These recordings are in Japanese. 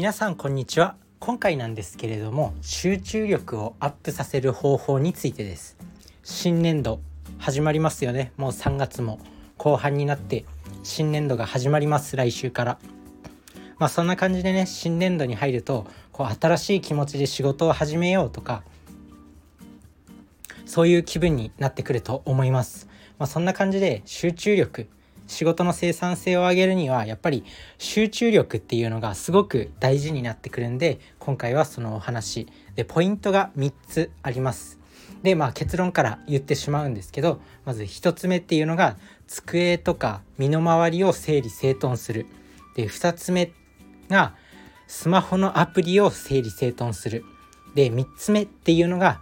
皆さんこんにちは。今回なんですけれども集中力をアップさせる方法についてです。新年度始まりますよね。もう3月も後半になって新年度が始まります。来週から。まあそんな感じでね新年度に入るとこう新しい気持ちで仕事を始めようとかそういう気分になってくると思います。まあ、そんな感じで集中力仕事の生産性を上げるにはやっぱり集中力っていうのがすごく大事になってくるんで今回はそのお話でポイントが3つあります。でまあ結論から言ってしまうんですけどまず1つ目っていうのが机とか身の回りを整理整頓する。で2つ目がスマホのアプリを整理整頓する。で3つ目っていうのが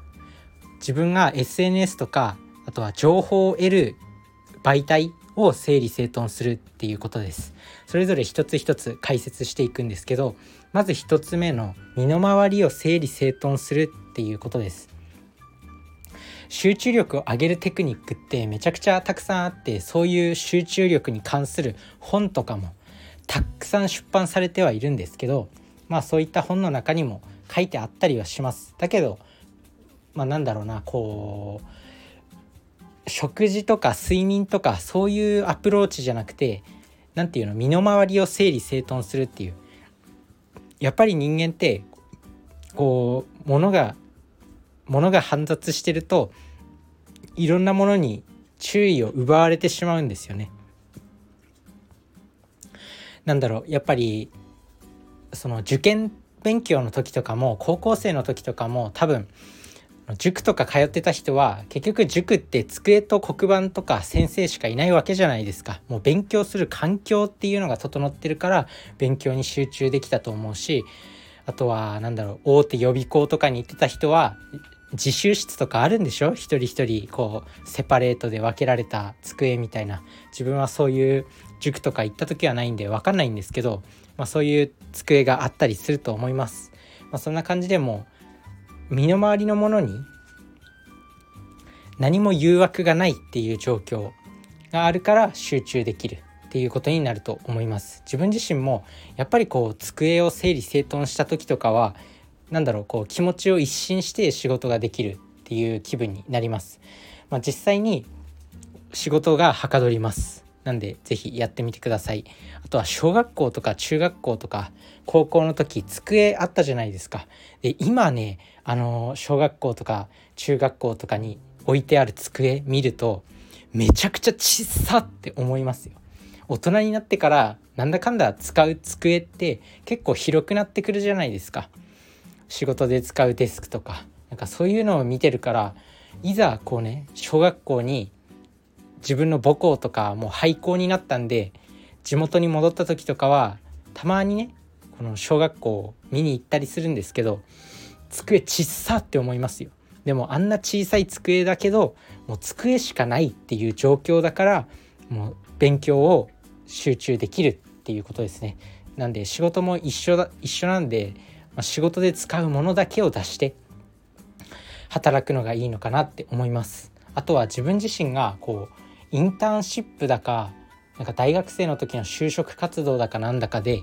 自分が SNS とかあとは情報を得る媒体を整理整頓するっていうことです。それぞれ一つ一つ解説していくんですけどまず一つ目の身の回りを整理整頓するっていうことです。集中力を上げるテクニックってめちゃくちゃたくさんあってそういう集中力に関する本とかもたくさん出版されてはいるんですけどまあそういった本の中にも書いてあったりはします。だけどまあなんだろうなこう食事とか睡眠とかそういうアプローチじゃなくて何て言うの身の回りを整理整頓するっていうやっぱり人間ってこう物が物が煩雑してるといろんなものに注意を奪われてしまうんですよね。なんだろうやっぱりその受験勉強の時とかも高校生の時とかも多分塾とか通ってた人は結局塾って机と黒板とか先生しかいないわけじゃないですか。もう勉強する環境っていうのが整ってるから勉強に集中できたと思うしあとは何だろう大手予備校とかに行ってた人は自習室とかあるんでしょ？一人一人こうセパレートで分けられた机みたいな。自分はそういう塾とか行った時はないんで分かんないんですけど、まあ、そういう机があったりすると思います。まあ、そんな感じでも身の回りのものに何も誘惑がないっていう状況があるから集中できるっていうことになると思います。自分自身もやっぱりこう机を整理整頓した時とかは何だろうこう気持ちを一新して仕事ができるっていう気分になります、まあ、実際に仕事がはかどります。なんで是非やってみてください。あとは小学校とか中学校とか高校の時机あったじゃないですか。で今ねあの小学校とか中学校とかに置いてある机見るとめちゃくちゃ小さって思いますよ。大人になってからなんだかんだ使う机って結構広くなってくるじゃないですか。仕事で使うデスクとか。なんかそういうのを見てるからいざこうね小学校に自分の母校とかもう廃校になったんで地元に戻った時とかはたまにねこの小学校を見に行ったりするんですけど机ちっさって思いますよ。でもあんな小さい机だけどもう机しかないっていう状況だからもう勉強を集中できるっていうことですね。なんで仕事も一緒だ一緒なんで、まあ、仕事で使うものだけを出して働くのがいいのかなって思います。あとは自分自身がこうインターンシップだかなんか大学生の時の就職活動だかなんだかで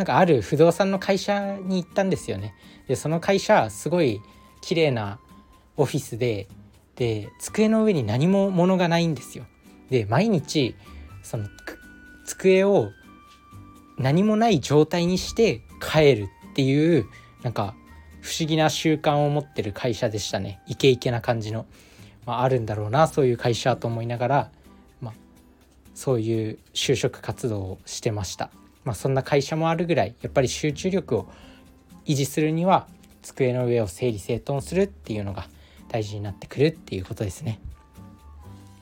なんかある不動産の会社に行ったんですよね。でその会社すごい綺麗なオフィスでで机の上に何も物がないんですよ。で毎日その机を何もない状態にして帰るっていうなんか不思議な習慣を持ってる会社でしたねイケイケな感じの。まあ、あるんだろうなそういう会社と思いながら、まあ、そういう就職活動をしてました、まあ、そんな会社もあるぐらいやっぱり集中力を維持するには机の上を整理整頓するっていうのが大事になってくるっていうことですね。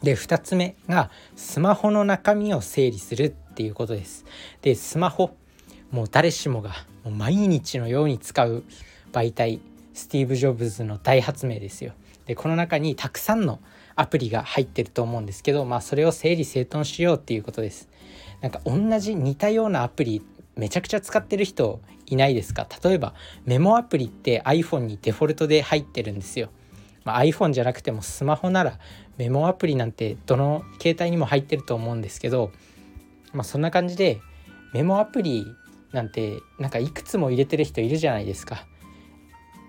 で2つ目がスマホの中身を整理するっていうことです。でスマホもう誰しもがもう毎日のように使う媒体スティーブ・ジョブズの大発明ですよ。でこの中にたくさんのアプリが入ってると思うんですけど、まあ、それを整理整頓しようっていうことです。なんか同じ似たようなアプリめちゃくちゃ使ってる人いないですか？例えばメモアプリって iPhone にデフォルトで入ってるんですよ。まあ、iPhone じゃなくてもスマホならメモアプリなんてどの携帯にも入ってると思うんですけど、まあ、そんな感じでメモアプリなんてなんかいくつも入れてる人いるじゃないですか。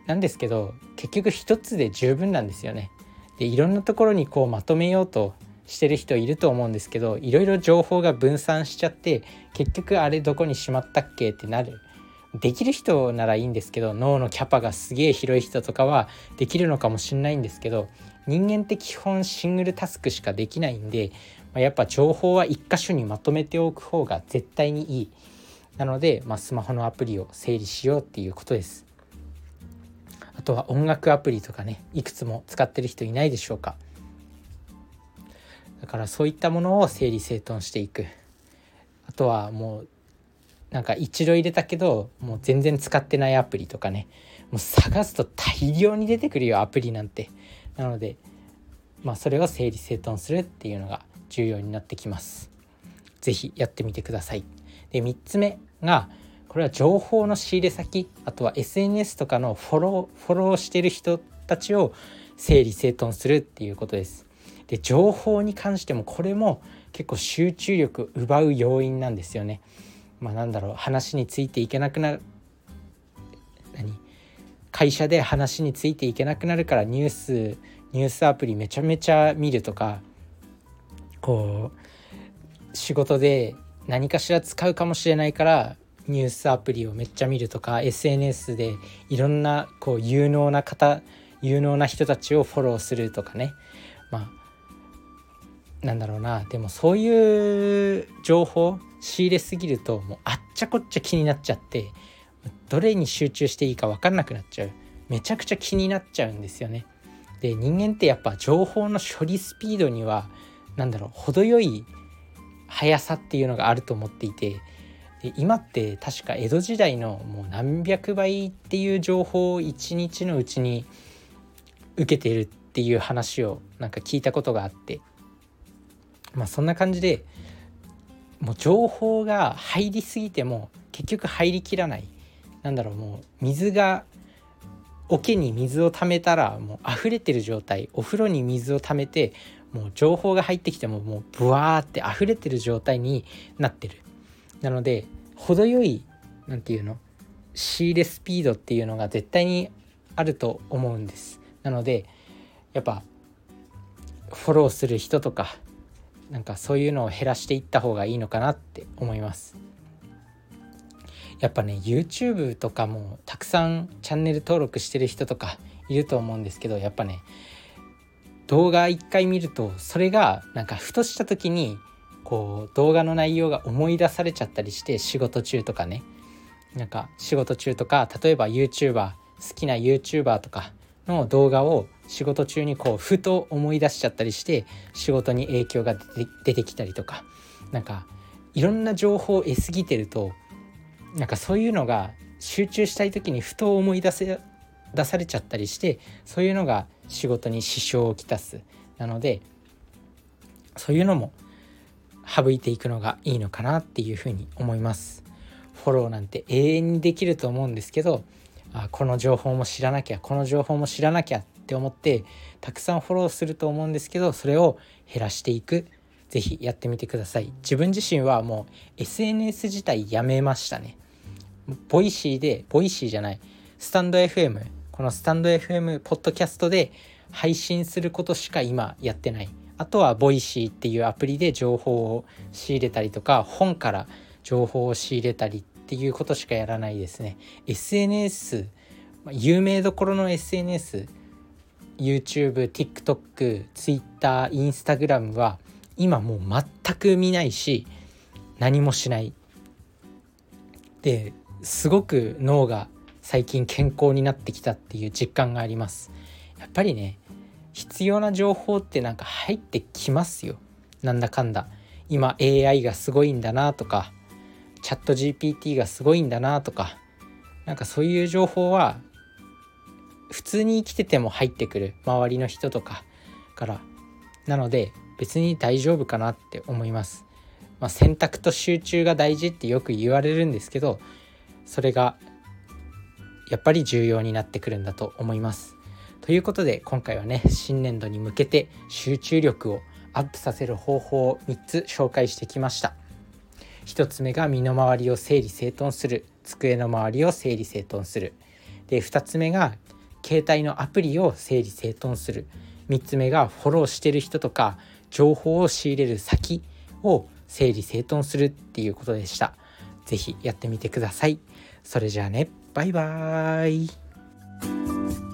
なんですけど結局一つで十分なんですよね。でいろんなところにこうまとめようとしてる人いると思うんですけどいろいろ情報が分散しちゃって結局あれどこにしまったっけってなる。できる人ならいいんですけど脳のキャパがすげえ広い人とかはできるのかもしんないんですけど人間って基本シングルタスクしかできないんで、まあ、やっぱ情報は一箇所にまとめておく方が絶対にいい。なので、まあ、スマホのアプリを整理しようっていうことです。あとは音楽アプリとかねいくつも使ってる人いないでしょうか。だからそういったものを整理整頓していく。あとはもうなんか一度入れたけどもう全然使ってないアプリとかね。もう探すと大量に出てくるよアプリなんて。なのでまあそれを整理整頓するっていうのが重要になってきます。是非やってみてください。で3つ目がこれは情報の仕入れ先。あとは SNS とかのフォローフォローしてる人たちを整理整頓するっていうことです。で情報に関してもこれも結構集中力奪う要因なんですよね。まあ、なんだろう話についていけなくなる。何？会社で話についていけなくなるからニュースニュースアプリめちゃめちゃ見るとかこう仕事で何かしら使うかもしれないからニュースアプリをめっちゃ見るとか SNS でいろんなこう有能な方有能な人たちをフォローするとかね。まあなんだろうな。でもそういう情報仕入れすぎるともうあっちゃこっちゃ気になっちゃってどれに集中していいか分かんなくなっちゃう。めちゃくちゃ気になっちゃうんですよね。で人間ってやっぱ情報の処理スピードには何だろう程よい速さっていうのがあると思っていてで今って確か江戸時代のもう何百倍っていう情報を一日のうちに受けているっていう話をなんか聞いたことがあって。まあそんな感じでもう情報が入りすぎても結局入りきらない。なんだろうもう水が桶に水を溜めたらもう溢れてる状態。お風呂に水を溜めてもう情報が入ってきてももうブワーって溢れてる状態になってる。なので程よい何て言うの仕入れスピードっていうのが絶対にあると思うんです。なのでやっぱフォローする人とかなんかそういうのを減らしていった方がいいのかなって思います。やっぱね YouTube とかもたくさんチャンネル登録してる人とかいると思うんですけどやっぱね動画一回見るとそれがなんかふとした時にこう動画の内容が思い出されちゃったりして仕事中とかね。なんか仕事中とか例えば YouTuber 好きな YouTuber とかの動画を仕事中にこうふと思い出しちゃったりして仕事に影響が出てきたりとかなんかいろんな情報を得すぎてるとなんかそういうのが集中したい時にふと思い出せ出されちゃったりしてそういうのが仕事に支障をきたす。なのでそういうのも省いていくのがいいのかなっていうふうに思います。フォローなんて永遠にできると思うんですけどあこの情報も知らなきゃこの情報も知らなきゃって思ってたくさんフォローすると思うんですけどそれを減らしていく。是非やってみてください。自分自身はもう SNS 自体やめましたね。 Voicyで Voicyじゃないスタンド FM このスタンド FM ポッドキャストで配信することしか今やってない。あとは Voicy っていうアプリで情報を仕入れたりとか本から情報を仕入れたりっていうことしかやらないですね SNS 有名どころの SNS YouTube、TikTok、Twitter、Instagram は今もう全く見ないし何もしない。ですごく脳が最近健康になってきたっていう実感があります。やっぱりね必要な情報ってなんか入ってきますよ。なんだかんだ。今 AI がすごいんだなとかチャット GPT がすごいんだなとかなんかそういう情報は普通に生きてても入ってくる周りの人とかからなので別に大丈夫かなって思います、まあ、選択と集中が大事ってよく言われるんですけどそれがやっぱり重要になってくるんだと思います。ということで今回はね新年度に向けて集中力をアップさせる方法を3つ紹介してきました。1つ目が身の回りを整理整頓する。机の周りを整理整頓する。で2つ目が携帯のアプリを整理整頓する。3つ目がフォローしてる人とか情報を仕入れる先を整理整頓するっていうことでした。是非やってみてください。それじゃあね。バイバーイ。